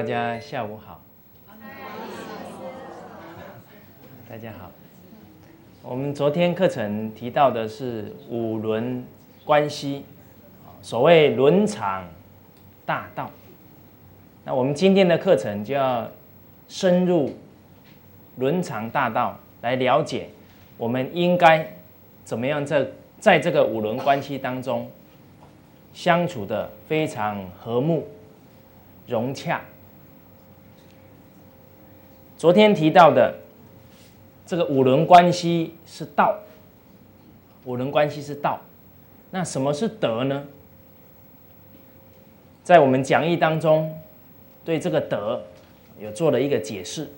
大家下午好。大家好。我们昨天课程提到的是五伦关系，所谓伦常大道。那我们今天的课程就要深入伦常大道，来了解我们应该怎么样在在这个五伦关系当中相处的非常和睦融洽。昨天提到的。这个五伦关系是道，五伦关系是道，那什么是德呢？在我们讲义当中，对这个德有做了一个解释，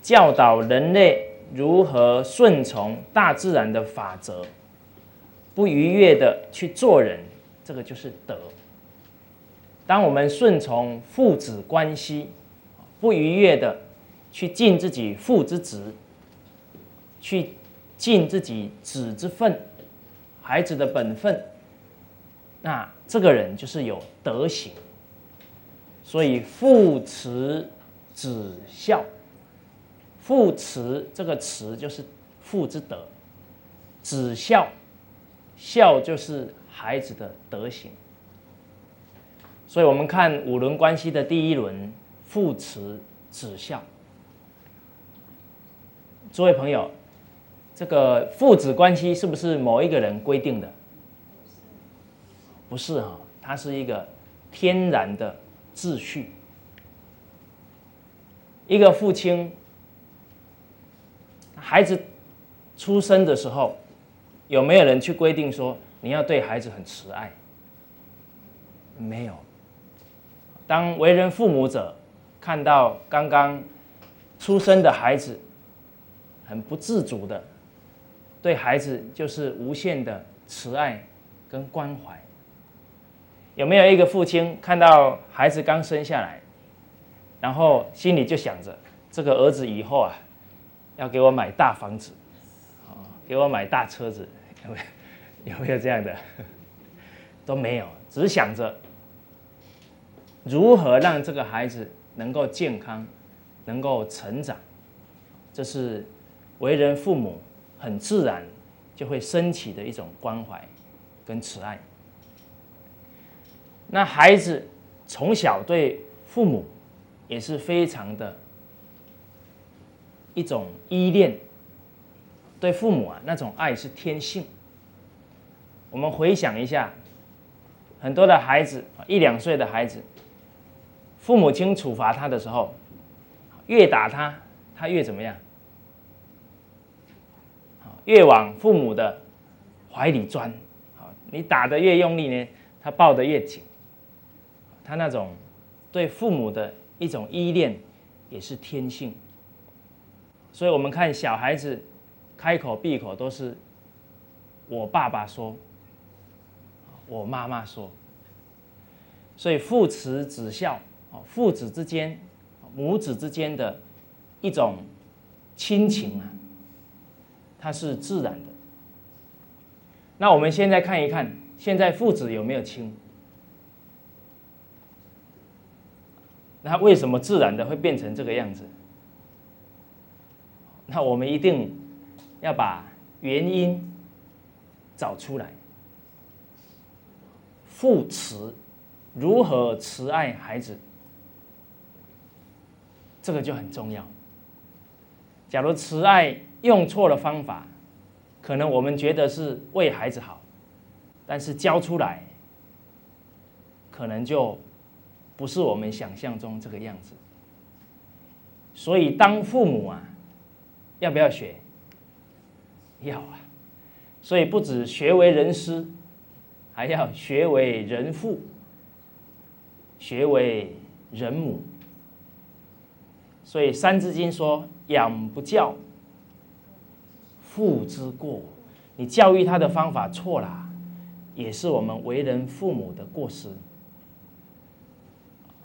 教导人类如何顺从大自然的法则，不逾越的去做人，这个就是德。当我们顺从父子关系，不逾越的。去尽自己父之职，去尽自己子之分，孩子的本分，那这个人就是有德行。所以父慈子孝，父慈这个慈就是父之德，子孝孝就是孩子的德行。所以我们看五伦关系的第一轮，父慈子孝。诸位朋友，这个父子关系是不是某一个人规定的？不是哈，它是一个天然的秩序。一个父亲，孩子出生的时候，有没有人去规定说你要对孩子很慈爱？没有。当为人父母者看到刚刚出生的孩子，很不自主的对孩子就是无限的慈爱跟关怀。有没有一个父亲看到孩子刚生下来，然后心里就想着这个儿子以后啊，要给我买大房子，啊，给我买大车子，有没有？有没有这样的？都没有，只想着如何让这个孩子能够健康，能够成长，这是。为人父母，很自然就会升起的一种关怀跟慈爱。那孩子从小对父母也是非常的一种依恋，对父母啊那种爱是天性。我们回想一下，很多的孩子一两岁的孩子，父母亲处罚他的时候，越打他，他越怎么样？越往父母的怀里钻，好，你打的越用力呢，他抱得越紧。他那种对父母的一种依恋，也是天性。所以，我们看小孩子开口闭口都是我爸爸说，我妈妈说。所以，父慈子孝，啊，父子之间、母子之间的一种亲情啊。它是自然的。那我们现在看一看，现在父子有没有亲？那为什么自然的会变成这个样子？那我们一定要把原因找出来。父慈如何慈爱孩子，这个就很重要。假如慈爱，用错了方法，可能我们觉得是为孩子好，但是教出来，可能就不是我们想象中这个样子。所以当父母啊，要不要学？要啊！所以不止学为人师，还要学为人父，学为人母。所以《三字经》说：“养不教。”父之过，你教育他的方法错了，也是我们为人父母的过失。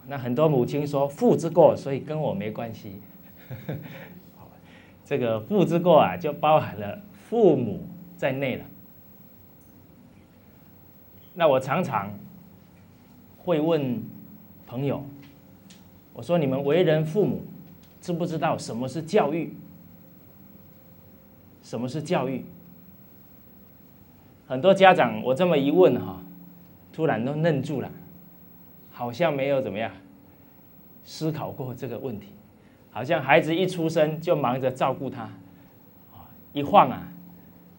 那很多母亲说父之过，所以跟我没关系。这个父之过啊，就包含了父母在内了。那我常常会问朋友，我说你们为人父母，知不知道什么是教育？什么是教育？很多家长，我这么一问哈，突然都愣住了，好像没有怎么样思考过这个问题，好像孩子一出生就忙着照顾他，一晃啊，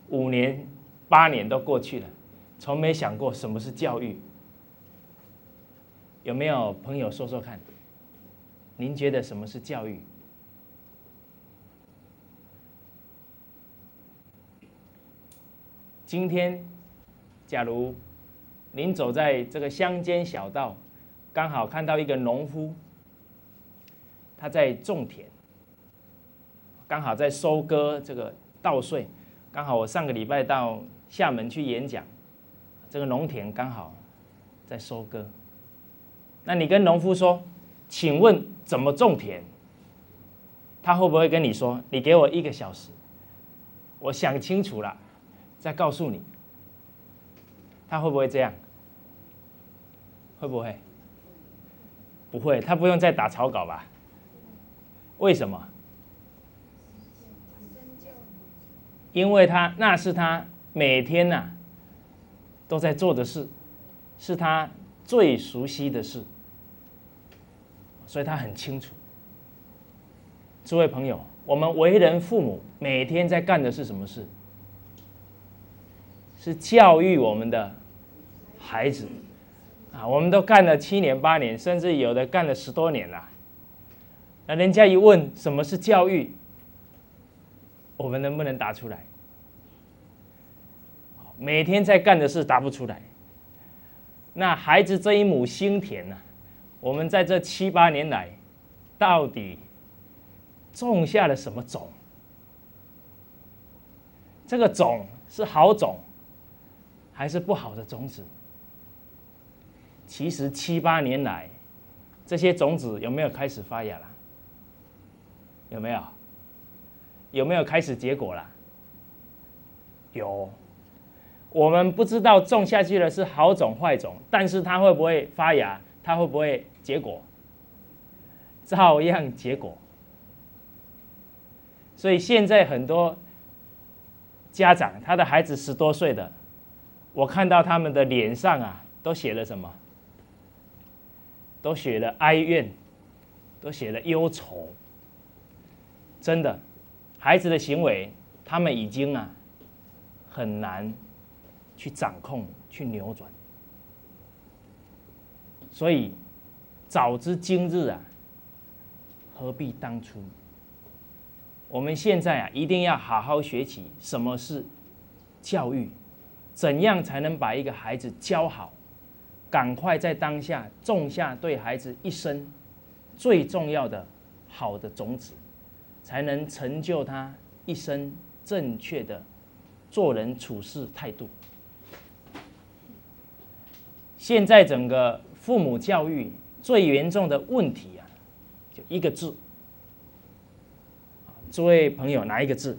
五年、八年都过去了，从没想过什么是教育。有没有朋友说说看？您觉得什么是教育？今天，假如您走在这个乡间小道，刚好看到一个农夫，他在种田，刚好在收割这个稻穗，刚好我上个礼拜到厦门去演讲，这个农田刚好在收割。那你跟农夫说，请问怎么种田？他会不会跟你说，你给我一个小时，我想清楚了。再告诉你，他会不会这样？会不会？不会，他不用再打草稿吧？为什么？因为他那是他每天呐都在做的事，是他最熟悉的事，所以他很清楚。诸位朋友，我们为人父母，每天在干的是什么事？是教育我们的孩子啊，我们都干了七年八年，甚至有的干了十多年了。那人家一问什么是教育，我们能不能答出来？每天在干的事答不出来。那孩子这一亩心田呢？我们在这七八年来，到底种下了什么种？这个种是好种。还是不好的种子。其实七八年来，这些种子有没有开始发芽了？有没有？有没有开始结果了？有。我们不知道种下去的是好种坏种，但是它会不会发芽？它会不会结果？照样结果。所以现在很多家长，他的孩子十多岁的。我看到他们的脸上啊，都写了什么？都写了哀怨，都写了忧愁。真的，孩子的行为，他们已经啊，很难去掌控、去扭转。所以，早知今日啊，何必当初？我们现在啊，一定要好好学习什么是教育。怎样才能把一个孩子教好？赶快在当下种下对孩子一生最重要的好的种子，才能成就他一生正确的做人处事态度。现在整个父母教育最严重的问题啊，就一个字。诸位朋友，哪一个字？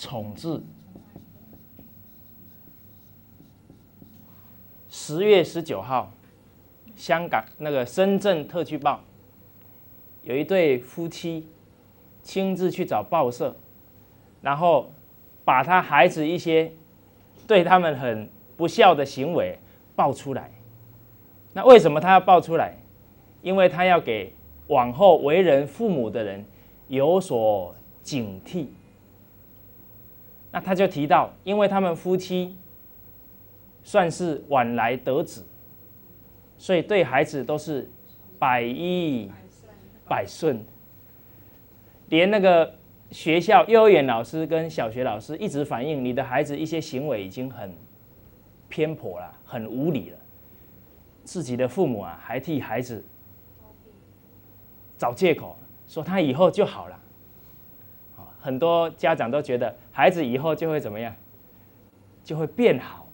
统治。十月十九号，香港那个深圳特区报有一对夫妻亲自去找报社，然后把他孩子一些对他们很不孝的行为爆出来。那为什么他要爆出来？因为他要给往后为人父母的人有所警惕。那他就提到，因为他们夫妻算是晚来得子，所以对孩子都是百依百顺，连那个学校幼儿园老师跟小学老师一直反映，你的孩子一些行为已经很偏颇了，很无理了。自己的父母啊，还替孩子找借口，说他以后就好了。很多家长都觉得孩子以后就会怎么样，就会变好，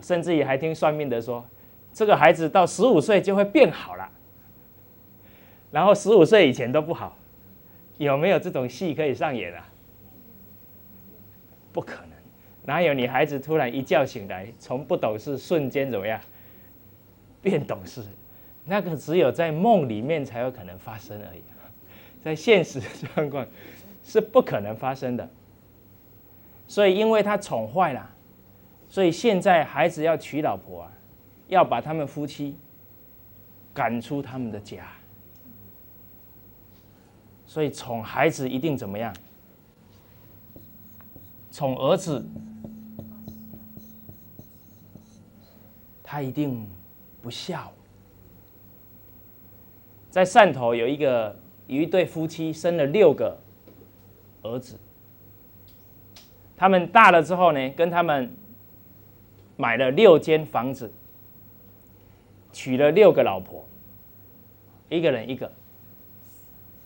甚至于还听算命的说，这个孩子到十五岁就会变好了，然后十五岁以前都不好，有没有这种戏可以上演啊？不可能，哪有你孩子突然一觉醒来，从不懂事瞬间怎么样？变懂事？那个只有在梦里面才有可能发生而已，在现实 状况是不可能发生的。所以，因为他宠坏了，所以现在孩子要娶老婆啊，要把他们夫妻赶出他们的家。所以宠孩子一定怎么样？宠儿子，他一定不孝。在汕头有一个有一对夫妻生了六个儿子，他们大了之后呢，跟他们买了六间房子，娶了六个老婆，一个人一个。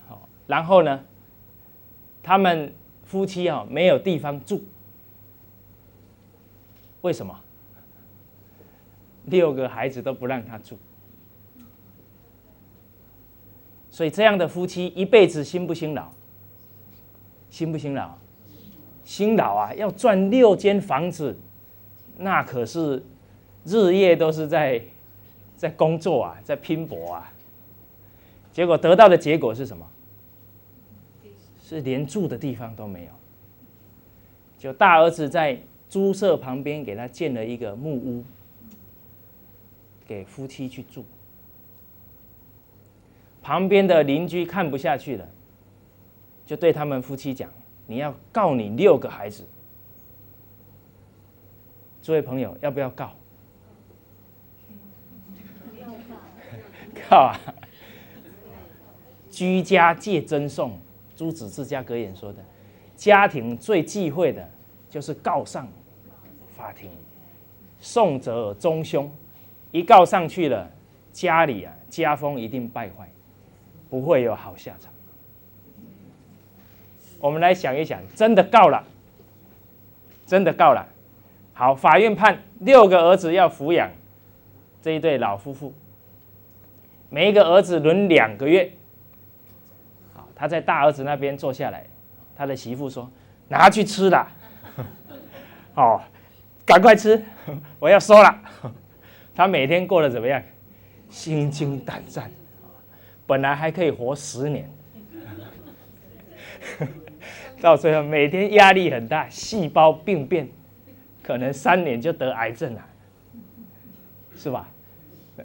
好，然后呢，他们夫妻啊没有地方住，为什么？六个孩子都不让他住。所以这样的夫妻一辈子辛不辛劳？辛不辛劳？辛劳啊！要赚六间房子，那可是日夜都是在在工作啊，在拼搏啊。结果得到的结果是什么？是连住的地方都没有。就大儿子在猪舍旁边给他建了一个木屋，给夫妻去住。旁边的邻居看不下去了，就对他们夫妻讲：“你要告你六个孩子。”诸位朋友，要不要告？告啊！居家戒争讼，朱子治家格言说的，家庭最忌讳的就是告上法庭，送则中凶，一告上去了，家里啊家风一定败坏。不会有好下场。我们来想一想，真的告了，真的告了。好，法院判六个儿子要抚养这一对老夫妇，每一个儿子轮两个月。好，他在大儿子那边坐下来，他的媳妇说：“拿去吃了。”哦，赶快吃，我要收了。他每天过得怎么样？心惊胆战。本来还可以活十年，到最后每天压力很大，细胞病变，可能三年就得癌症了，是吧？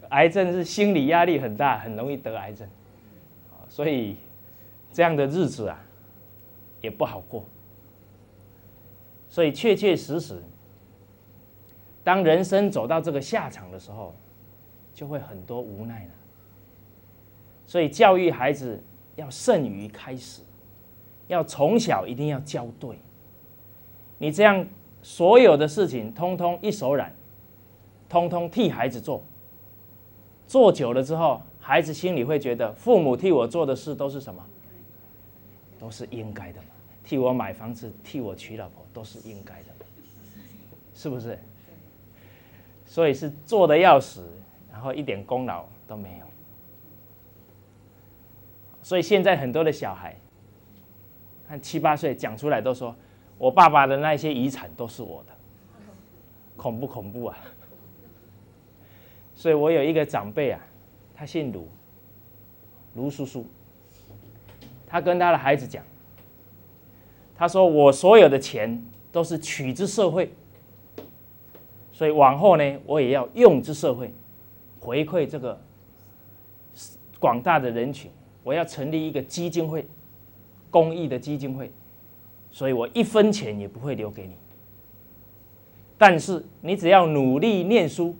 癌症是心理压力很大，很容易得癌症，所以这样的日子啊也不好过。所以确确实实，当人生走到这个下场的时候，就会很多无奈了。所以教育孩子要胜于开始，要从小一定要教对。你这样所有的事情通通一手染，通通替孩子做，做久了之后，孩子心里会觉得父母替我做的事都是什么？都是应该的嘛。替我买房子，替我娶老婆，都是应该的，是不是？所以是做的要死，然后一点功劳都没有。所以现在很多的小孩，看七八岁讲出来都说，我爸爸的那些遗产都是我的，恐不恐怖啊？所以我有一个长辈啊，他姓卢，卢叔叔，他跟他的孩子讲，他说我所有的钱都是取之社会，所以往后呢，我也要用之社会，回馈这个广大的人群。我要成立一个基金会，公益的基金会，所以我一分钱也不会留给你。但是你只要努力念书，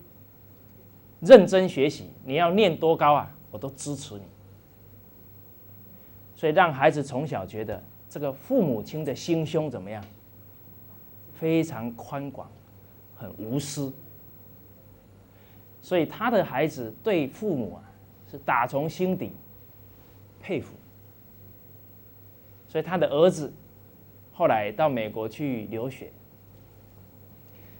认真学习，你要念多高啊，我都支持你。所以让孩子从小觉得这个父母亲的心胸怎么样？非常宽广，很无私。所以他的孩子对父母啊，是打从心底。佩服，所以他的儿子后来到美国去留学。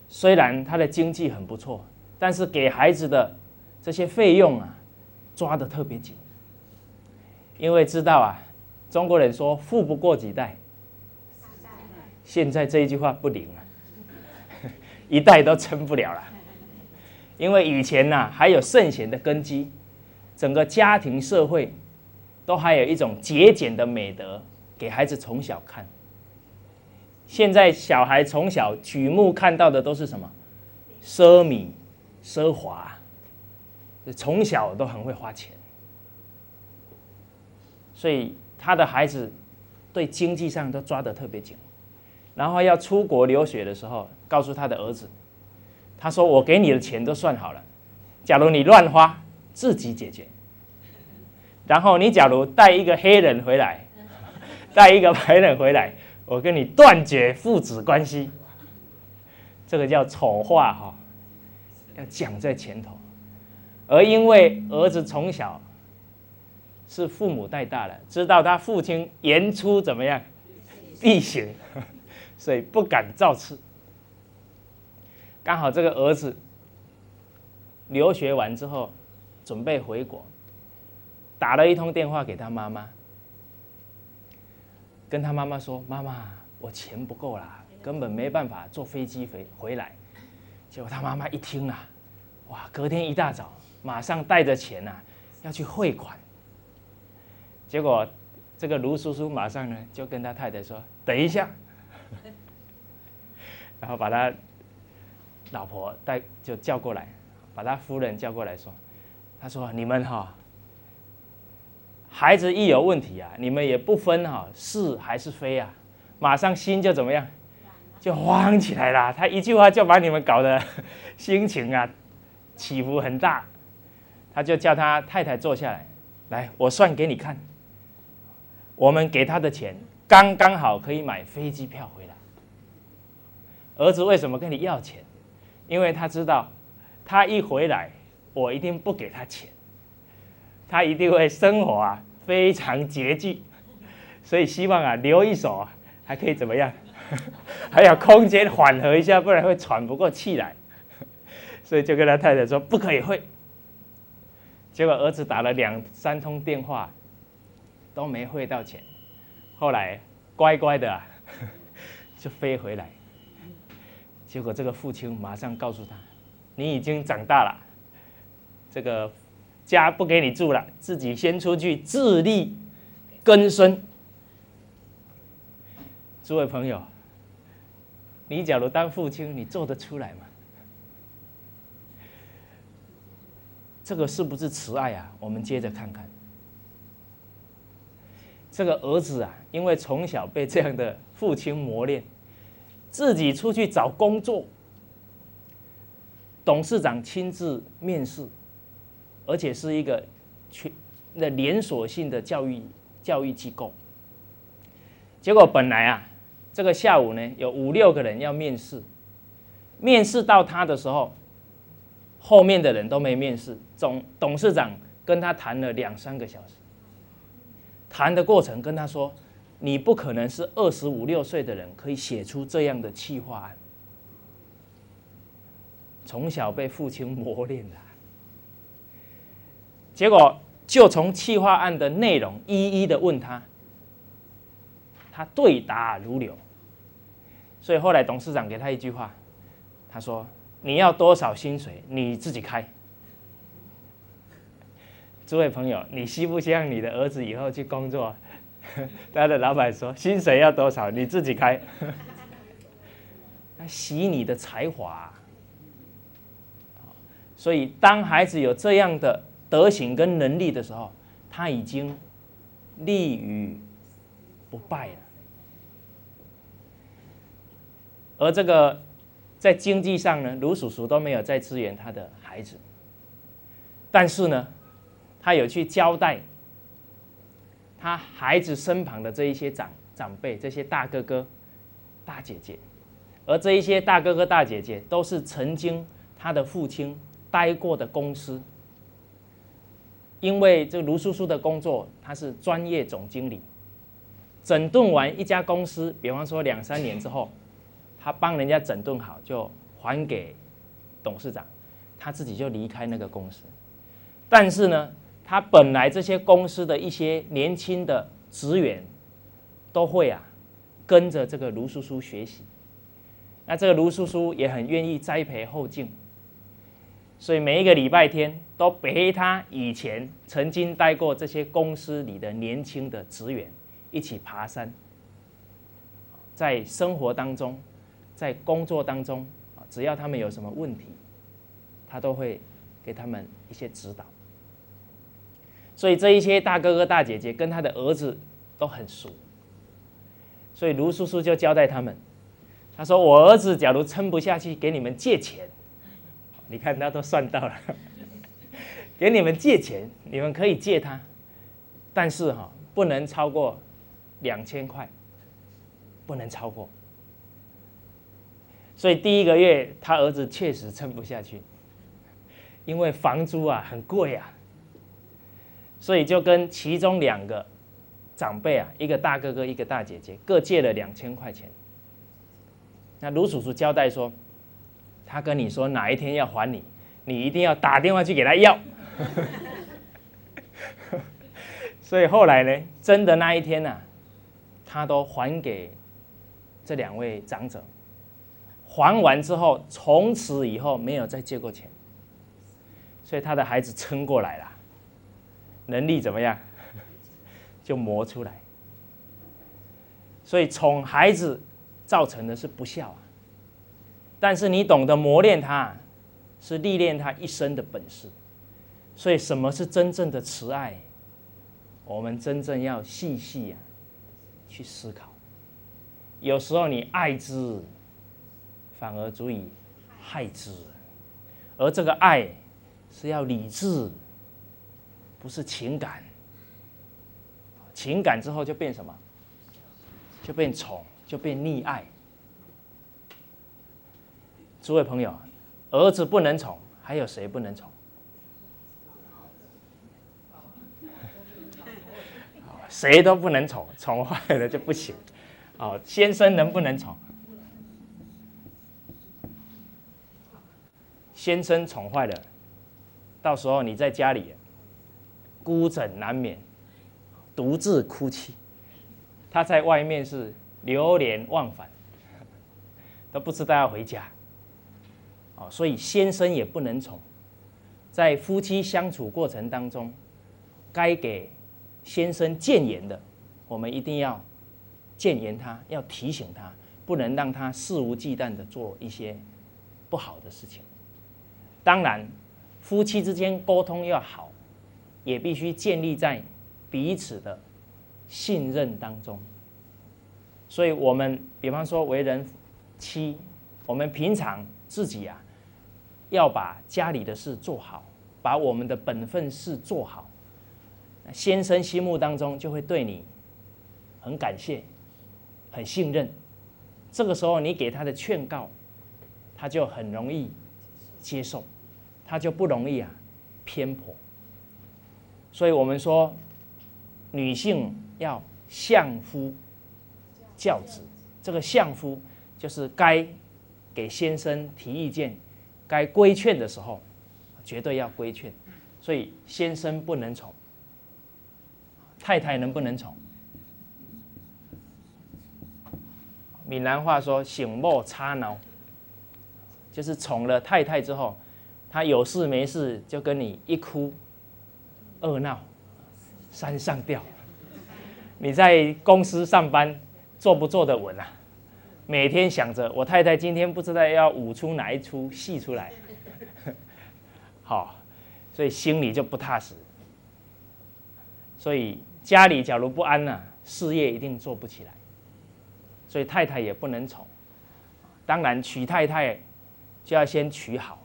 虽然他的经济很不错，但是给孩子的这些费用啊，抓的特别紧，因为知道啊，中国人说富不过几代，现在这一句话不灵了，一代都撑不了了。因为以前呐，还有圣贤的根基，整个家庭社会都还有一种节俭的美德，给孩子从小看。现在小孩从小举目看到的都是什么？奢靡、奢华，从小都很会花钱，所以他的孩子对经济上都抓得特别紧。然后要出国留学的时候，告诉他的儿子，他说：“我给你的钱都算好了，假如你乱花，自己解决。然后你假如带一个黑人回来，带一个白人回来，我跟你断绝父子关系。这个叫丑话哈，要讲在前头。而因为儿子从小是父母带大的，知道他父亲言出怎么样，必行。”所以不敢造次。刚好这个儿子留学完之后，准备回国，打了一通电话给他妈妈，跟他妈妈说：“妈妈，我钱不够啦，根本没办法坐飞机回回来。”结果他妈妈一听啊，哇！隔天一大早，马上带着钱呐，要去汇款。结果这个卢叔叔马上呢，就跟他太太说：“等一下。”然后把他老婆带就叫过来，把他夫人叫过来说：“他说你们哈，孩子一有问题啊，你们也不分哈是还是非啊，马上心就怎么样，就慌起来了。他一句话就把你们搞得心情啊起伏很大。他就叫他太太坐下来，来，我算给你看，我们给他的钱刚刚好可以买飞机票回来。”儿子为什么跟你要钱？因为他知道，他一回来，我一定不给他钱，他一定会生活啊非常拮据，所以希望啊留一手啊，还可以怎么样？还有空间缓和一下，不然会喘不过气来。所以就跟他太太说不可以汇。结果儿子打了两三通电话，都没汇到钱，后来乖乖的 就飞回来。结果这个父亲马上告诉他：“你已经长大了，这个家不给你住了，自己先出去自立根生。”诸位朋友，你假如当父亲，你做得出来吗？这个是不是慈爱啊？我们接着看看，这个儿子啊，因为从小被这样的父亲磨练。自己出去找工作，董事长亲自面试，而且是一个全那连锁性的教育教育机构。结果本来啊，这个下午呢有五六个人要面试，面试到他的时候，后面的人都没面试。总董事长跟他谈了两三个小时，谈的过程跟他说。你不可能是二十五六岁的人可以写出这样的企划案。从小被父亲磨练的，结果就从企划案的内容一一的问他，他对答如流。所以后来董事长给他一句话，他说：“你要多少薪水，你自己开。”诸位朋友，你希不希望你的儿子以后去工作？他的老板说：“薪水要多少？你自己开。”洗你的才华。所以，当孩子有这样的德行跟能力的时候，他已经立于不败了。而这个在经济上呢，卢叔叔都没有再支援他的孩子，但是呢，他有去交代。他孩子身旁的这一些长长辈，这些大哥哥、大姐姐，而这一些大哥哥、大姐姐都是曾经他的父亲待过的公司。因为这卢叔叔的工作，他是专业总经理，整顿完一家公司，比方说两三年之后，他帮人家整顿好，就还给董事长，他自己就离开那个公司。但是呢？他本来这些公司的一些年轻的职员，都会啊，跟着这个卢叔叔学习。那这个卢叔叔也很愿意栽培后进，所以每一个礼拜天都陪他以前曾经待过这些公司里的年轻的职员一起爬山。在生活当中，在工作当中，只要他们有什么问题，他都会给他们一些指导。所以这一些大哥哥大姐姐跟他的儿子都很熟，所以卢叔叔就交代他们，他说：“我儿子假如撑不下去，给你们借钱。你看他都算到了，给你们借钱，你们可以借他，但是哈不能超过两千块，不能超过。所以第一个月他儿子确实撑不下去，因为房租啊很贵啊。”所以就跟其中两个长辈啊，一个大哥哥，一个大姐姐，各借了两千块钱。那卢叔叔交代说，他跟你说哪一天要还你，你一定要打电话去给他要。所以后来呢，真的那一天呢，他都还给这两位长者。还完之后，从此以后没有再借过钱。所以他的孩子撑过来了。能力怎么样，就磨出来。所以宠孩子造成的是不孝啊。但是你懂得磨练他，是历练他一生的本事。所以什么是真正的慈爱？我们真正要细细啊去思考。有时候你爱之，反而足以害之。而这个爱是要理智。不是情感，情感之后就变什么？就变宠，就变溺爱。诸位朋友，儿子不能宠，还有谁不能宠？谁都不能宠，宠坏了就不行。哦，先生能不能宠？先生宠坏了，到时候你在家里。孤枕难眠，独自哭泣。他在外面是流连忘返，都不知道要回家。哦，所以先生也不能宠。在夫妻相处过程当中，该给先生谏言的，我们一定要谏言他，要提醒他，不能让他肆无忌惮的做一些不好的事情。当然，夫妻之间沟通要好。也必须建立在彼此的信任当中。所以，我们比方说为人妻，我们平常自己啊，要把家里的事做好，把我们的本分事做好，先生心目当中就会对你很感谢、很信任。这个时候，你给他的劝告，他就很容易接受，他就不容易啊偏颇。所以我们说，女性要相夫教子。这个相夫就是该给先生提意见、该规劝的时候，绝对要规劝。所以先生不能宠，太太能不能宠？闽南话说“醒莫插挠”，就是宠了太太之后，他有事没事就跟你一哭。二闹，三上吊。你在公司上班，坐不坐得稳啊？每天想着我太太今天不知道要舞出哪一出戏出来，好，所以心里就不踏实。所以家里假如不安呢，事业一定做不起来。所以太太也不能宠。当然娶太太就要先娶好，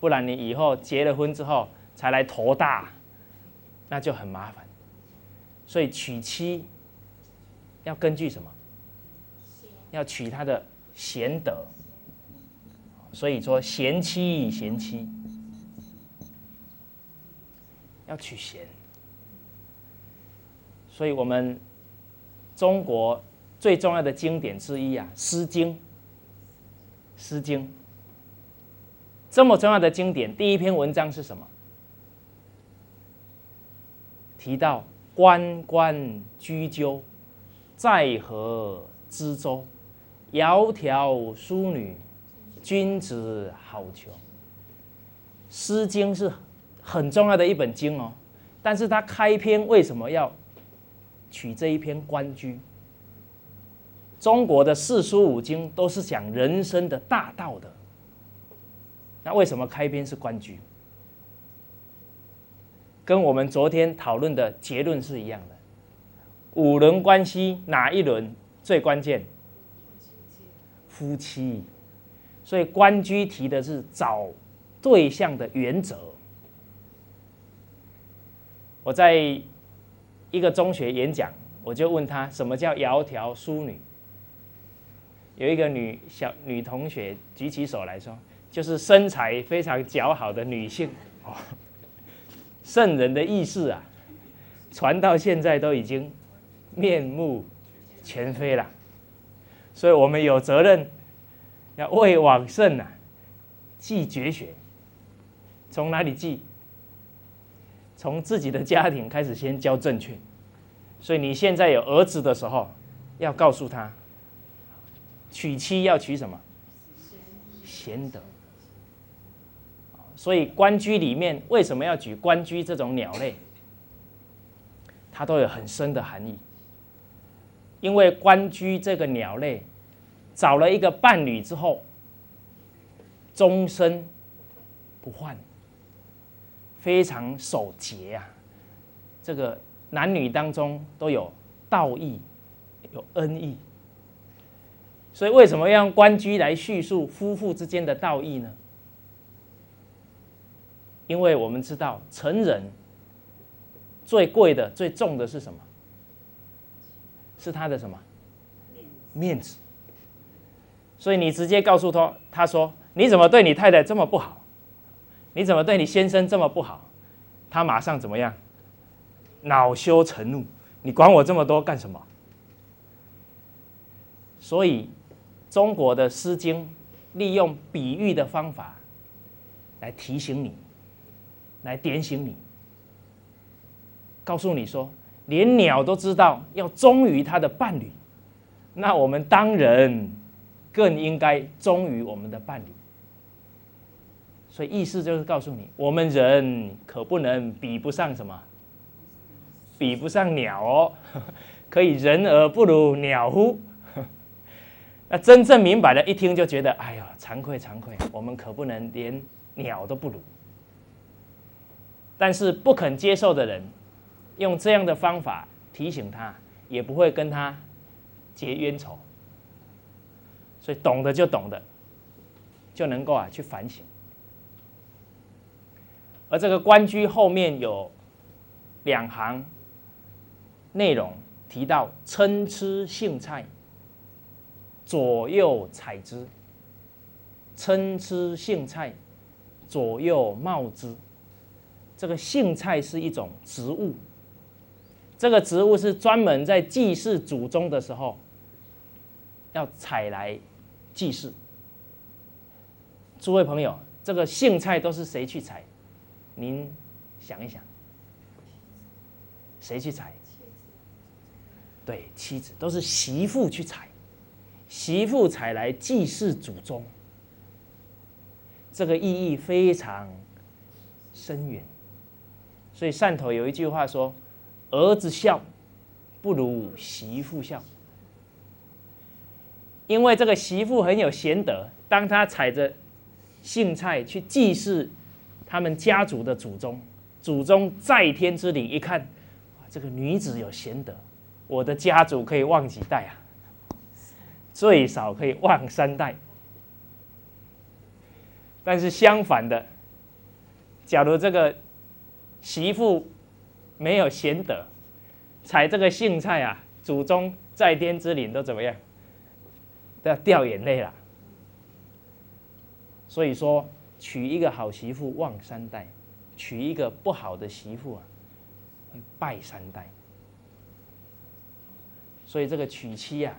不然你以后结了婚之后。才来头大，那就很麻烦。所以娶妻要根据什么？要娶他的贤德。所以说贤妻贤妻，要娶贤。所以我们中国最重要的经典之一啊，《诗经》。《诗经》这么重要的经典，第一篇文章是什么？提到关关雎鸠，在河之洲，窈窕淑女，君子好逑。《诗经》是很重要的一本经哦，但是它开篇为什么要取这一篇《关雎》？中国的四书五经都是讲人生的大道的，那为什么开篇是《关雎》？跟我们昨天讨论的结论是一样的。五伦关系哪一轮最关键？夫妻。所以《关雎》提的是找对象的原则。我在一个中学演讲，我就问他什么叫窈窕淑女。有一个女小女同学举起手来说，就是身材非常姣好的女性哦。圣人的意思啊，传到现在都已经面目全非了，所以我们有责任要为往圣啊继绝学。从哪里记？从自己的家庭开始，先教正确。所以你现在有儿子的时候，要告诉他，娶妻要娶什么？贤德。所以《关雎》里面为什么要举关雎这种鸟类？它都有很深的含义。因为关雎这个鸟类找了一个伴侣之后，终身不换，非常守节啊。这个男女当中都有道义，有恩义。所以为什么要用关雎来叙述夫妇之间的道义呢？因为我们知道，成人最贵的、最重的是什么？是他的什么？面子。所以你直接告诉他，他说：“你怎么对你太太这么不好？你怎么对你先生这么不好？”他马上怎么样？恼羞成怒，你管我这么多干什么？所以，中国的《诗经》利用比喻的方法来提醒你。来点醒你，告诉你说，连鸟都知道要忠于它的伴侣，那我们当人更应该忠于我们的伴侣。所以意思就是告诉你，我们人可不能比不上什么，比不上鸟哦，可以人而不如鸟乎？那真正明白的，一听就觉得，哎呀，惭愧惭愧，我们可不能连鸟都不如。但是不肯接受的人，用这样的方法提醒他，也不会跟他结冤仇。懂得就懂得，就能够啊去反省。而这个关雎后面有两行内容提到：参差荇菜，左右采之；参差荇菜，左右芼之。这个荇菜是一种植物，这个植物是专门在祭祀祖宗的时候要采来祭祀。诸位朋友，这个荇菜都是谁去采？您想一想，谁去采？对，妻子都是媳妇去采，媳妇采来祭祀祖宗，这个意义非常深远。所以汕头有一句话说：“儿子孝，不如媳妇孝。”因为这个媳妇很有贤德，当他踩着荇菜去祭祀他们家族的祖宗，祖宗在天之灵一看，这个女子有贤德，我的家族可以旺几代啊？最少可以旺三代。但是相反的，假如这个。媳妇没有贤德，踩这个荇菜啊，祖宗在天之灵都怎么样？都要掉眼泪了。所以说，娶一个好媳妇旺三代，娶一个不好的媳妇啊，败三代。所以这个娶妻啊，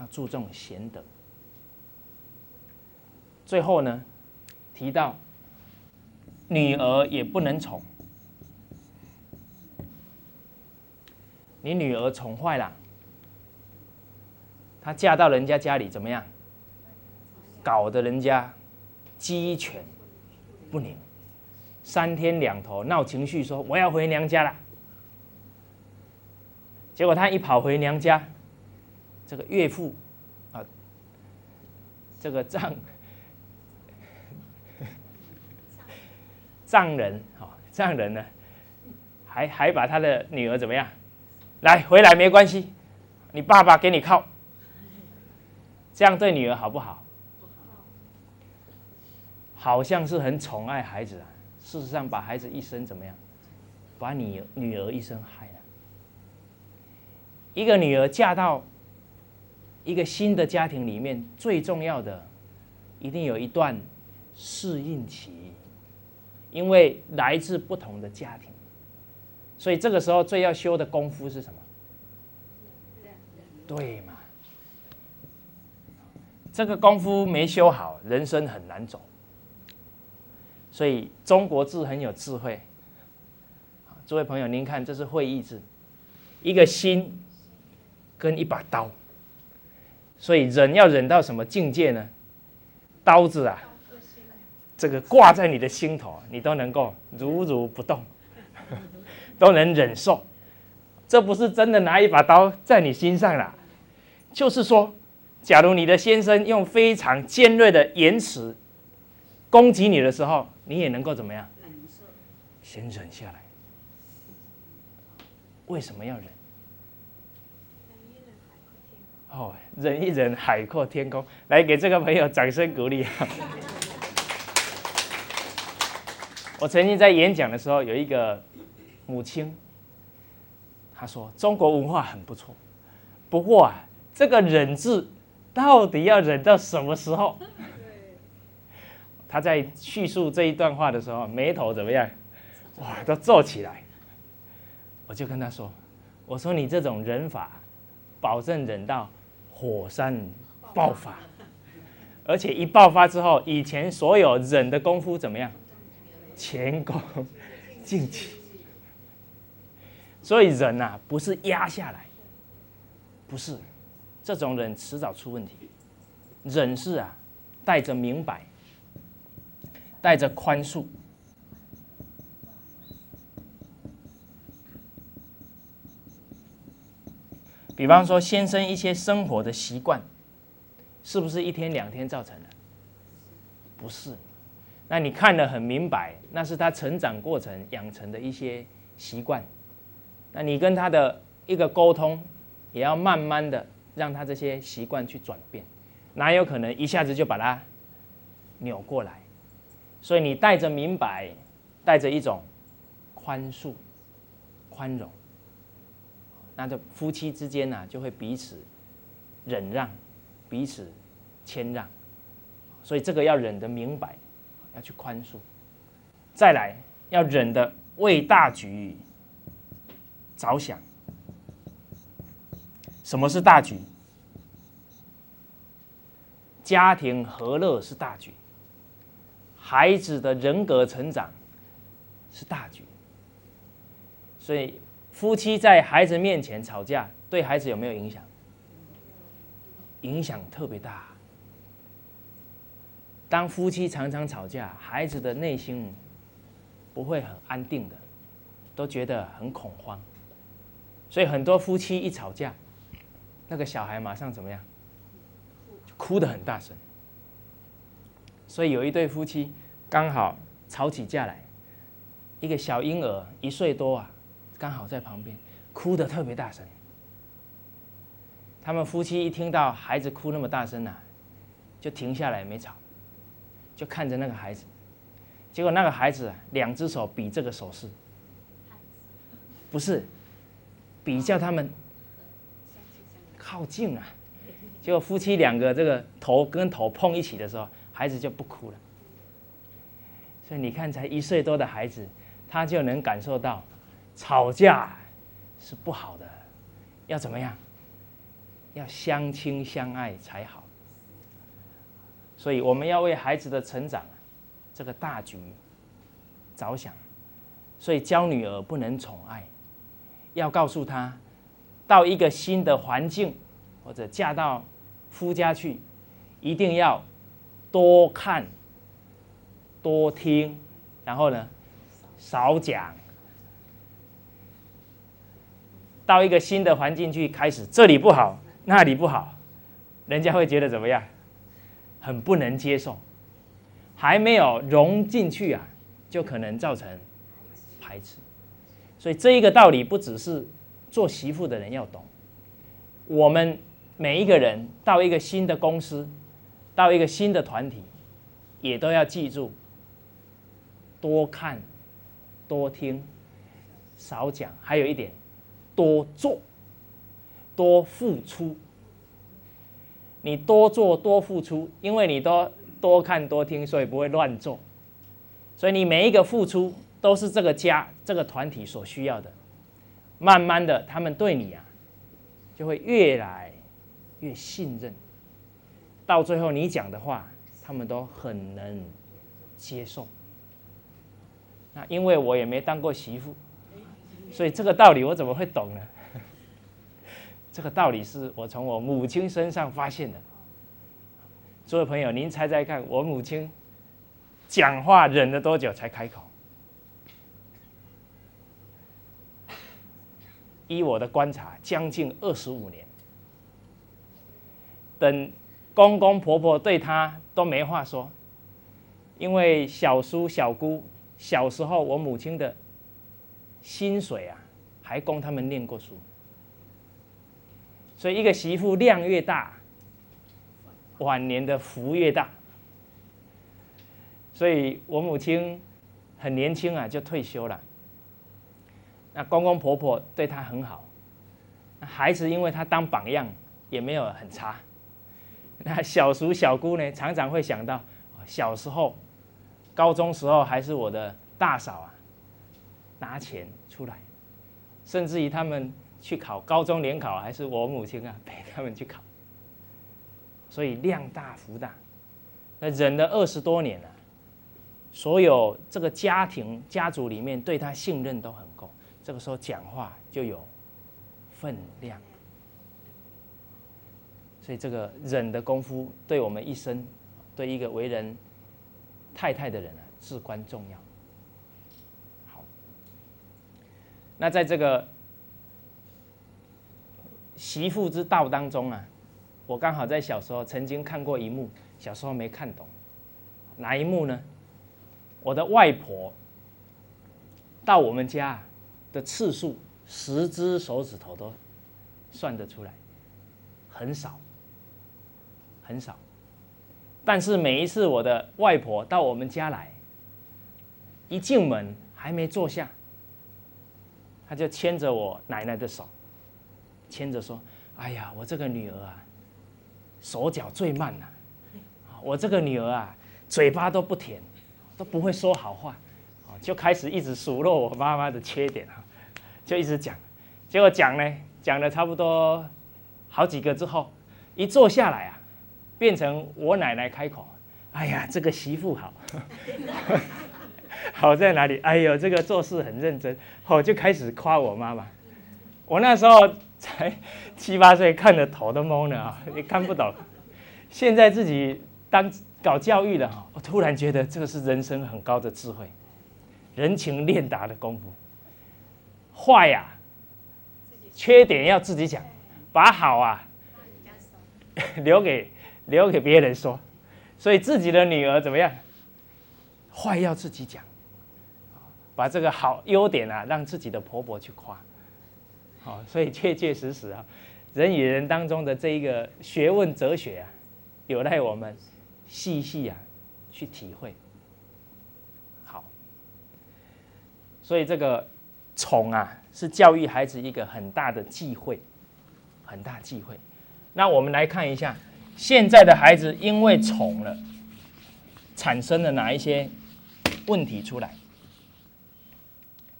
要注重贤德。最后呢，提到。女儿也不能宠，你女儿宠坏了，她嫁到人家家里怎么样？搞得人家鸡犬不宁，三天两头闹情绪，说我要回娘家了。结果她一跑回娘家，这个岳父啊，这个丈 丈人啊，丈人呢，还还把他的女儿怎么样？来回来没关系，你爸爸给你靠，这样对女儿好不好？好像是很宠爱孩子啊，事实上把孩子一生怎么样？把你女儿一生害了。一个女儿嫁到一个新的家庭里面，最重要的一定有一段适应期，因为来自不同的家庭，所以这个时候最要修的功夫是什么？对嘛？这个功夫没修好，人生很难走。所以中国字很有智慧，诸位朋友，您看这是会意字，一个心跟一把刀，所以忍要忍到什么境界呢？刀子啊，这个挂在你的心头，你都能够如如不动，都能忍受。这不是真的拿一把刀在你心上了，就是说，假如你的先生用非常尖锐的言辞攻击你的时候。你也能够怎么样？先忍下来。为什么要忍？哦，忍一忍，海阔天空。来，给这个朋友掌声鼓励。我曾经在演讲的时候，有一个母亲，她说：“中国文化很不错，不过啊，这个忍字到底要忍到什么时候？”他在叙述这一段话的时候，眉头怎么样？哇，都皱起来。我就跟他说：“我说你这种忍法，保证忍到火山爆发，而且一爆发之后，以前所有忍的功夫怎么样？前功尽弃。所以忍呐，不是压下来，不是这种忍迟早出问题。忍是啊，带着明白。”带着宽恕，比方说先生一些生活的习惯，是不是一天两天造成的？不是，那你看得很明白，那是他成长过程养成的一些习惯。那你跟他的一个沟通，也要慢慢的让他这些习惯去转变，哪有可能一下子就把它扭过来？所以你带着明白，带着一种宽恕、宽容，那这夫妻之间呢，就会彼此忍让，彼此谦让。所以这个要忍得明白，要去宽恕。再来要忍得为大局着想。什么是大局？家庭和乐是大局。孩子的人格成长是大局，所以夫妻在孩子面前吵架，对孩子有没有影响？影响特别大。当夫妻常常吵架，孩子的内心不会很安定的，都觉得很恐慌。所以很多夫妻一吵架，那个小孩马上怎么样？哭得很大声。所以有一对夫妻刚好吵起架来，一个小婴儿一岁多啊，刚好在旁边哭得特别大声。他们夫妻一听到孩子哭那么大声呐，就停下来没吵，就看着那个孩子。结果那个孩子两只手比这个手势，不是比较他们靠近啊。结果夫妻两个这个头跟头碰一起的时候。孩子就不哭了，所以你看，才一岁多的孩子，他就能感受到吵架是不好的，要怎么样？要相亲相爱才好。所以我们要为孩子的成长这个大局着想，所以教女儿不能宠爱，要告诉她，到一个新的环境，或者嫁到夫家去，一定要多看、多听，然后呢，少讲。到一个新的环境去，开始这里不好，那里不好，人家会觉得怎么样？很不能接受，还没有融进去啊，就可能造成排斥。所以这一个道理不只是做媳妇的人要懂，我们每一个人到一个新的公司，到一个新的团体，也都要记住：多看、多听、少讲，还有一点，多做、多付出。你多做多付出，因为你都多看多听，所以不会乱做。所以你每一个付出都是这个家、这个团体所需要的。慢慢的，他们对你啊，就会越来越信任。到最后，你讲的话，他们都很能接受。那因为我也没当过媳妇，所以这个道理我怎么会懂呢？这个道理是我从我母亲身上发现的。诸位朋友，您猜猜看，我母亲讲话忍了多久才开口？依我的观察，将近二十五年。等公公婆婆对她都没话说，因为小叔小姑小时候，我母亲的薪水啊，还供他们念过书。所以，一个媳妇量越大，晚年的福越大。所以我母亲很年轻啊，就退休了。那公公婆婆对她很好，孩子因为她当榜样，也没有很差。那小叔小姑呢，常常会想到小时候、高中时候，还是我的大嫂啊，拿钱出来，甚至于他们。去考高中联考，还是我母亲啊陪他们去考，所以量大福大。那忍了二十多年了，所有这个家庭家族里面对他信任都很够，这个时候讲话就有分量。所以这个忍的功夫，对我们一生，对一个为人太太的人啊，至关重要。好，那在这个。媳妇之道当中啊，我刚好在小时候曾经看过一幕，小时候没看懂，哪一幕呢？我的外婆到我们家的次数，十只手指头都算得出来，很少，很少。但是每一次我的外婆到我们家来，一进门还没坐下，她就牵着我奶奶的手。牵着说：“哎呀，我这个女儿啊，手脚最慢呐。我这个女儿啊，嘴巴都不甜，都不会说好话。就开始一直数落我妈妈的缺点啊，就一直讲。结果讲呢，讲了差不多好几个之后，一坐下来啊，变成我奶奶开口：‘哎呀，这个媳妇好，好在哪里？哎呦，这个做事很认真。’哦，就开始夸我妈妈。我那时候。”才七八岁，看得头都懵了啊！也看不懂。现在自己当搞教育的哈，我突然觉得这个是人生很高的智慧，人情练达的功夫。坏呀，缺点要自己讲，把好啊 留给留给别人说。所以自己的女儿怎么样？坏要自己讲，把这个好优点啊，让自己的婆婆去夸。好，所以确确实实啊，人与人当中的这一个学问哲学啊，有待我们细细啊去体会。好，所以这个宠啊，是教育孩子一个很大的忌讳，很大忌讳。那我们来看一下，现在的孩子因为宠了，产生了哪一些问题出来？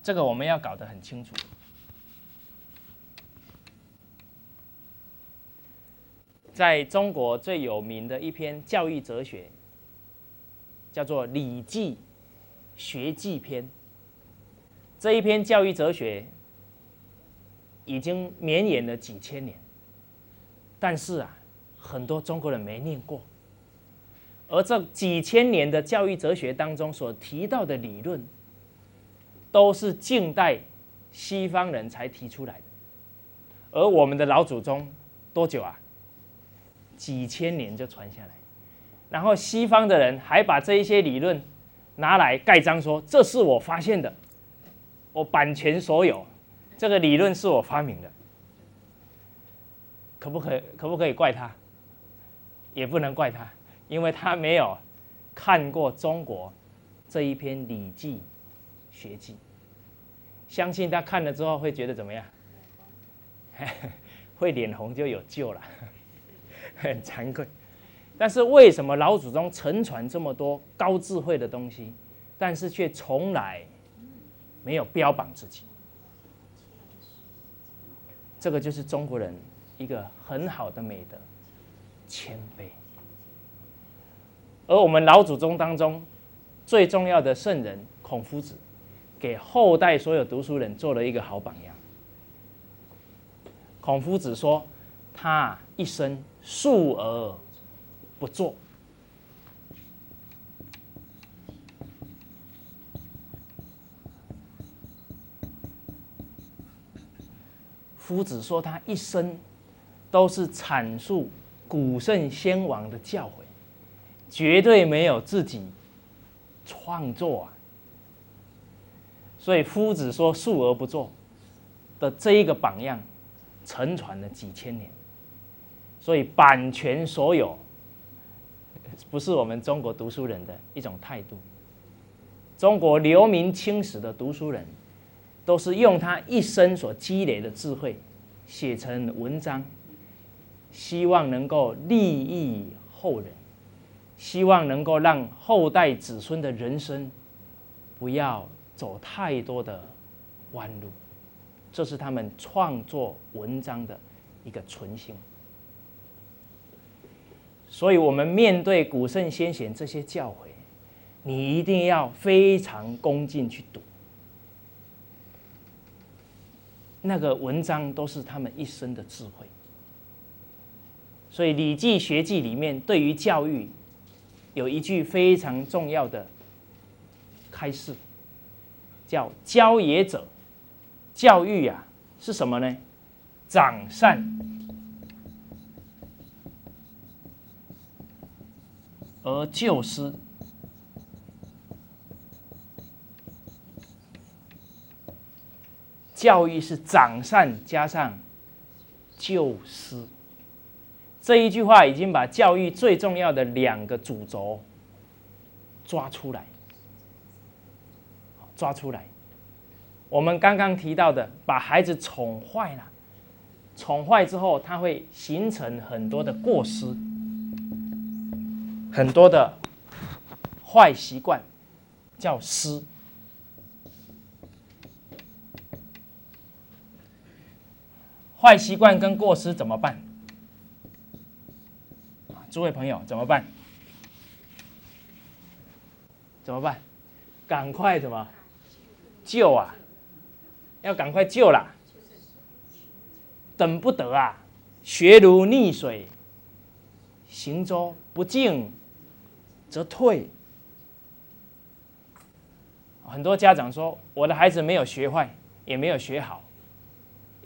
这个我们要搞得很清楚。在中国最有名的一篇教育哲学，叫做《礼记学记篇》。这一篇教育哲学已经绵延了几千年，但是啊，很多中国人没念过。而这几千年的教育哲学当中所提到的理论，都是近代西方人才提出来的。而我们的老祖宗多久啊？几千年就传下来，然后西方的人还把这一些理论拿来盖章，说这是我发现的，我版权所有，这个理论是我发明的，可不可？可不可以怪他？也不能怪他，因为他没有看过中国这一篇《礼记学记》，相信他看了之后会觉得怎么样？会脸红就有救了。很惭愧，但是为什么老祖宗承传这么多高智慧的东西，但是却从来没有标榜自己？这个就是中国人一个很好的美德——谦卑。而我们老祖宗当中最重要的圣人孔夫子，给后代所有读书人做了一个好榜样。孔夫子说，他一生。述而不作。夫子说，他一生都是阐述古圣先王的教诲，绝对没有自己创作啊。所以，夫子说“述而不作”的这一个榜样，承传了几千年。所以版权所有不是我们中国读书人的一种态度。中国留名青史的读书人，都是用他一生所积累的智慧写成文章，希望能够利益后人，希望能够让后代子孙的人生不要走太多的弯路。这是他们创作文章的一个存心。所以，我们面对古圣先贤这些教诲，你一定要非常恭敬去读。那个文章都是他们一生的智慧。所以，《礼记学记》里面对于教育有一句非常重要的开示，叫“教也者”。教育啊，是什么呢？长善。而救师，教育是长善加上救师，这一句话已经把教育最重要的两个主轴抓出来，抓出来。我们刚刚提到的，把孩子宠坏了，宠坏之后，他会形成很多的过失。很多的坏习惯叫失，坏习惯跟过失怎么办？诸位朋友怎么办？怎么办？赶快怎么救啊？要赶快救啦！等不得啊！学如逆水行舟，不进。则退。很多家长说：“我的孩子没有学坏，也没有学好，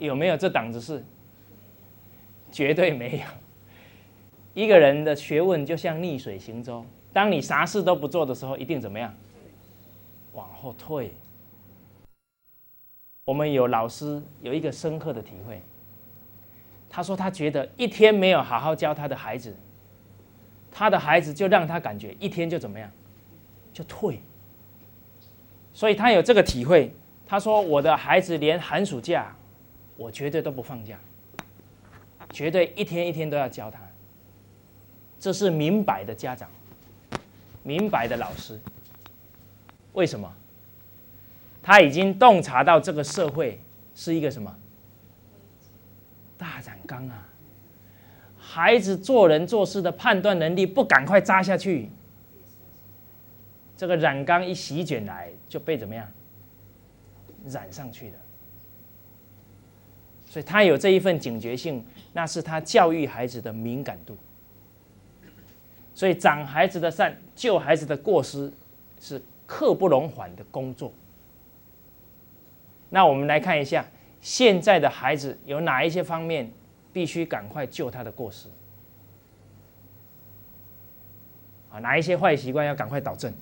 有没有这档子事？绝对没有。一个人的学问就像逆水行舟，当你啥事都不做的时候，一定怎么样？往后退。我们有老师有一个深刻的体会，他说他觉得一天没有好好教他的孩子。”他的孩子就让他感觉一天就怎么样，就退。所以他有这个体会。他说：“我的孩子连寒暑假，我绝对都不放假，绝对一天一天都要教他。”这是明摆的家长，明摆的老师。为什么？他已经洞察到这个社会是一个什么大染缸啊！孩子做人做事的判断能力不赶快扎下去，这个染缸一席卷来就被怎么样染上去了。所以他有这一份警觉性，那是他教育孩子的敏感度。所以长孩子的善，救孩子的过失，是刻不容缓的工作。那我们来看一下，现在的孩子有哪一些方面必须赶快救他的过失？啊，哪一些坏习惯要赶快导正？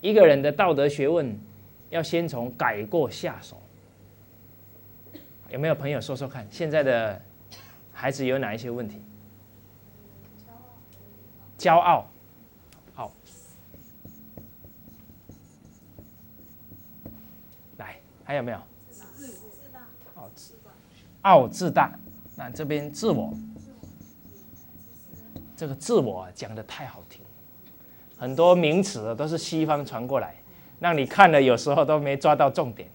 一个人的道德学问，要先从改过下手。有没有朋友说说看，现在的孩子有哪一些问题？骄傲，好，来，还有没有？自自大，傲自大。那这边自我，这个自我讲的太好听，很多名词都是西方传过来，让你看了有时候都没抓到重点。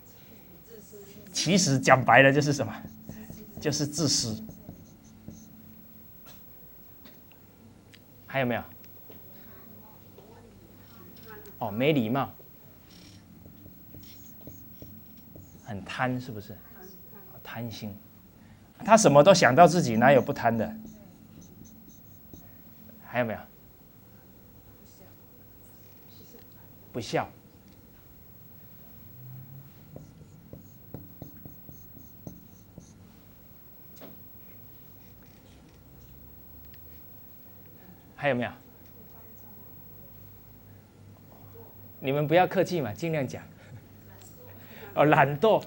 其实讲白了就是什么？就是自私。还有没有？哦，没礼貌，很贪，是不是？贪心，他什么都想到自己，哪有不贪的？还有没有？不孝。还有没有？你们不要客气嘛，尽量讲。哦，懒惰。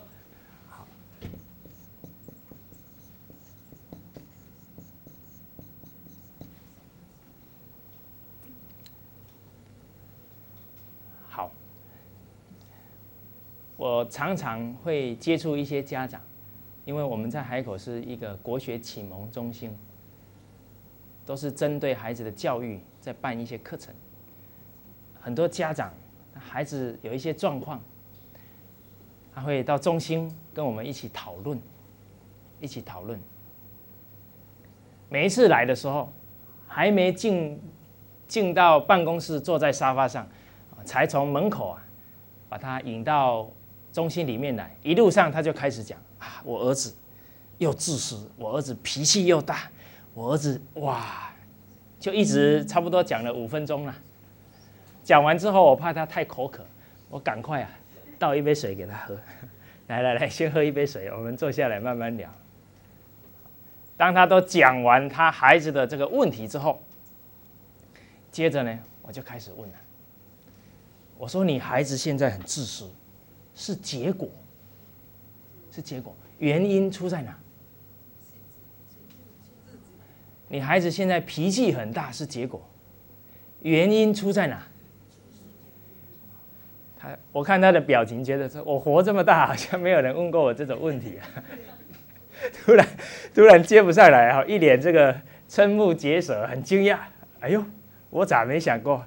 好。我常常会接触一些家长，因为我们在海口是一个国学启蒙中心。都是针对孩子的教育在办一些课程，很多家长孩子有一些状况，他会到中心跟我们一起讨论，一起讨论。每一次来的时候，还没进进到办公室，坐在沙发上，才从门口啊把他引到中心里面来。一路上他就开始讲啊，我儿子又自私，我儿子脾气又大。我儿子哇，就一直差不多讲了五分钟了。讲完之后，我怕他太口渴，我赶快啊倒一杯水给他喝。来来来，先喝一杯水，我们坐下来慢慢聊。当他都讲完他孩子的这个问题之后，接着呢，我就开始问了。我说：“你孩子现在很自私，是结果，是结果，原因出在哪？”你孩子现在脾气很大是结果，原因出在哪？他我看他的表情，觉得说我活这么大，好像没有人问过我这种问题啊。突然突然接不上来哈，一脸这个瞠目结舌，很惊讶。哎呦，我咋没想过？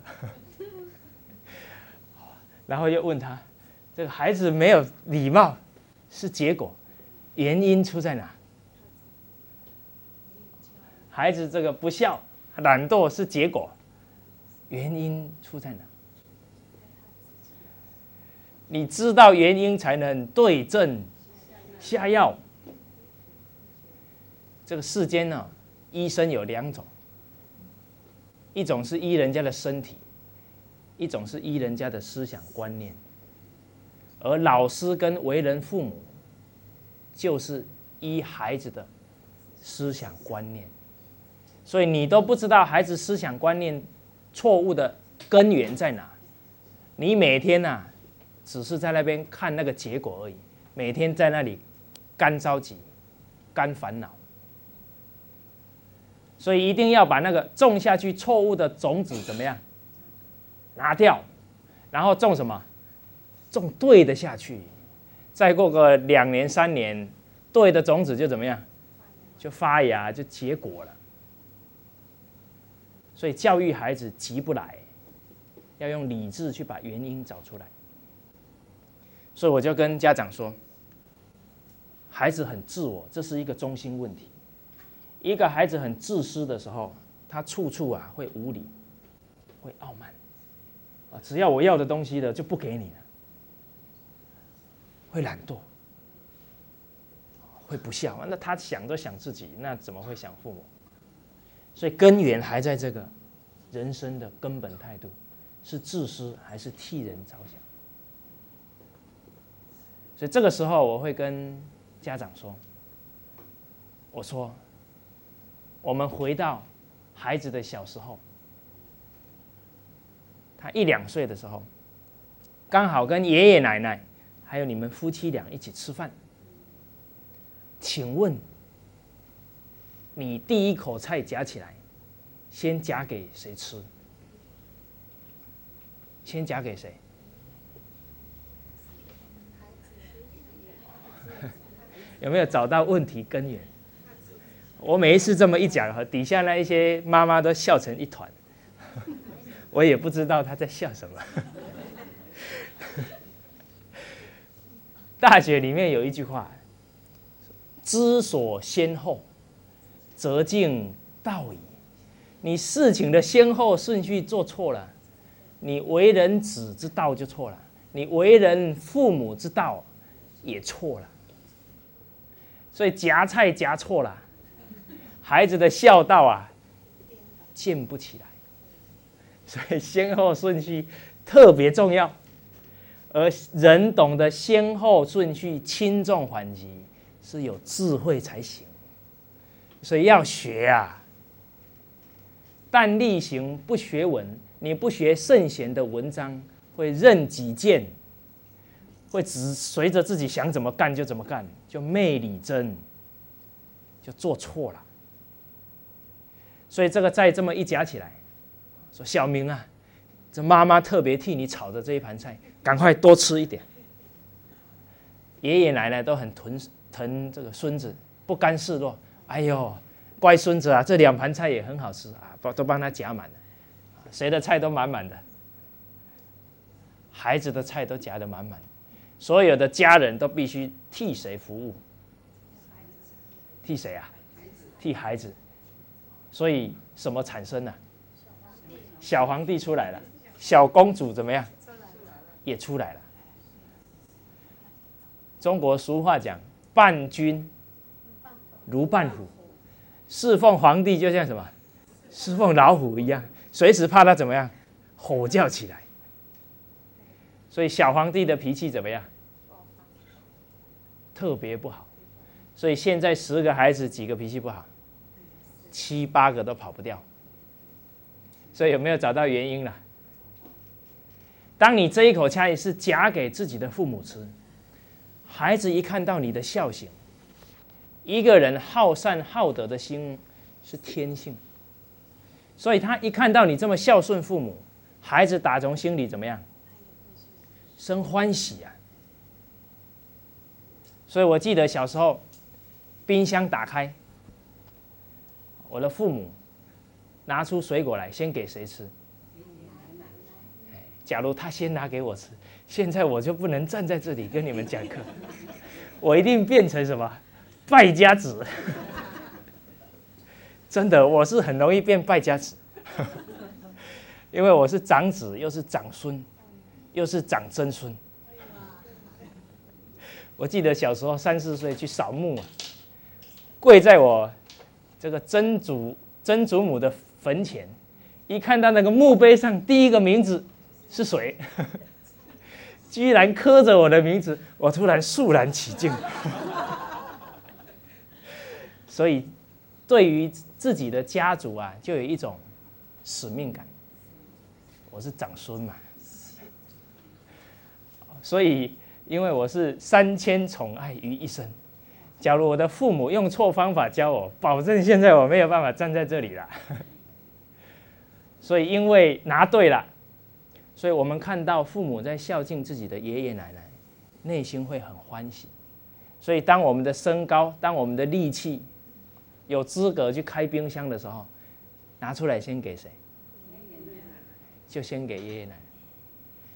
然后又问他，这个孩子没有礼貌是结果，原因出在哪？孩子这个不孝、懒惰是结果，原因出在哪？你知道原因才能对症下药。这个世间呢，医生有两种，一种是医人家的身体，一种是医人家的思想观念。而老师跟为人父母，就是医孩子的思想观念。所以你都不知道孩子思想观念错误的根源在哪，你每天呐，只是在那边看那个结果而已，每天在那里干着急、干烦恼。所以一定要把那个种下去错误的种子怎么样拿掉，然后种什么？种对的下去，再过个两年三年，对的种子就怎么样？就发芽，就结果了。所以教育孩子急不来，要用理智去把原因找出来。所以我就跟家长说，孩子很自我，这是一个中心问题。一个孩子很自私的时候，他处处啊会无理，会傲慢，啊，只要我要的东西的就不给你了，会懒惰，会不孝，那他想都想自己，那怎么会想父母？所以根源还在这个人生的根本态度，是自私还是替人着想？所以这个时候我会跟家长说：“我说，我们回到孩子的小时候，他一两岁的时候，刚好跟爷爷奶奶还有你们夫妻俩一起吃饭。请问，你第一口菜夹起来，先夹给谁吃？先夹给谁？” 有没有找到问题根源？我每一次这么一讲，哈，底下那一些妈妈都笑成一团，我也不知道她在笑什么。大学里面有一句话：“知所先后，则敬道矣。”你事情的先后顺序做错了，你为人子之道就错了，你为人父母之道也错了。所以夹菜夹错了，孩子的孝道啊，建不起来。所以先后顺序特别重要，而人懂得先后顺序、轻重缓急，是有智慧才行。所以要学啊，但力行不学文，你不学圣贤的文章，会任己见。会只随着自己想怎么干就怎么干，就昧理真，就做错了。所以这个再这么一夹起来，说小明啊，这妈妈特别替你炒的这一盘菜，赶快多吃一点。爷爷奶奶都很疼疼这个孙子，不甘示弱。哎呦，乖孙子啊，这两盘菜也很好吃啊，都都帮他夹满了，谁的菜都满满的，孩子的菜都夹得满满。所有的家人都必须替谁服务？替谁啊？替孩子。所以什么产生呢？小皇帝出来了，小公主怎么样？也出来了。中国俗话讲：“伴君如伴虎。”侍奉皇帝就像什么？侍奉老虎一样，随时怕他怎么样？吼叫起来。所以小皇帝的脾气怎么样？特别不好，所以现在十个孩子几个脾气不好，七八个都跑不掉。所以有没有找到原因了？当你这一口菜是夹给自己的父母吃，孩子一看到你的孝行，一个人好善好德的心是天性，所以他一看到你这么孝顺父母，孩子打从心里怎么样？生欢喜啊！所以我记得小时候，冰箱打开，我的父母拿出水果来，先给谁吃？假如他先拿给我吃，现在我就不能站在这里跟你们讲课，我一定变成什么败家子。真的，我是很容易变败家子，因为我是长子，又是长孙，又是长曾孙。我记得小时候三四岁去扫墓，跪在我这个曾祖曾祖母的坟前，一看到那个墓碑上第一个名字是谁，居然刻着我的名字，我突然肃然起敬。所以，对于自己的家族啊，就有一种使命感。我是长孙嘛，所以。因为我是三千宠爱于一身，假如我的父母用错方法教我，保证现在我没有办法站在这里了。所以因为拿对了，所以我们看到父母在孝敬自己的爷爷奶奶，内心会很欢喜。所以当我们的身高、当我们的力气有资格去开冰箱的时候，拿出来先给谁？就先给爷爷奶奶。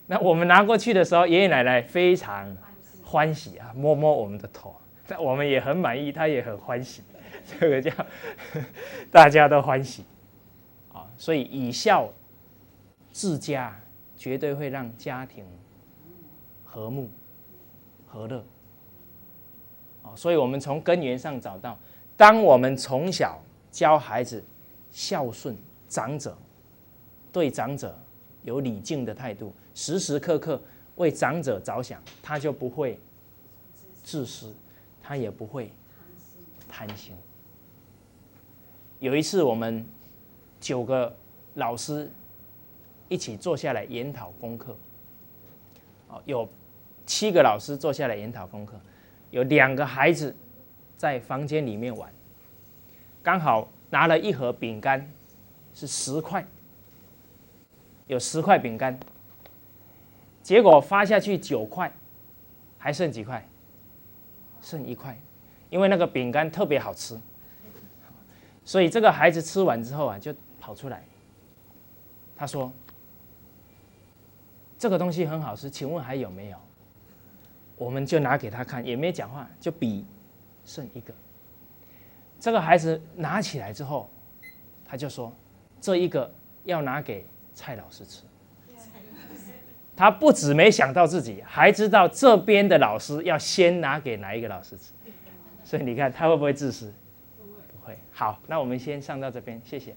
那我们拿过去的时候，爷爷奶奶非常欢喜啊，摸摸我们的头，那我们也很满意，他也很欢喜，这个叫大家都欢喜啊。所以以孝治家，绝对会让家庭和睦和乐哦，所以我们从根源上找到，当我们从小教孩子孝顺长者，对长者有礼敬的态度，时时刻刻为长者着想，他就不会自私，他也不会贪心。有一次，我们九个老师一起坐下来研讨功课。哦，有七个老师坐下来研讨功课，有两个孩子在房间里面玩，刚好拿了一盒饼干，是十块，有十块饼干，结果发下去九块，还剩几块？剩一块，因为那个饼干特别好吃。所以这个孩子吃完之后啊，就跑出来。他说：“这个东西很好吃，请问还有没有？”我们就拿给他看，也没讲话，就比剩一个。这个孩子拿起来之后，他就说：“这一个要拿给蔡老师吃。”他不止没想到自己，还知道这边的老师要先拿给哪一个老师吃。所以你看他会不会自私？不会好，那我们先上到这边，谢谢。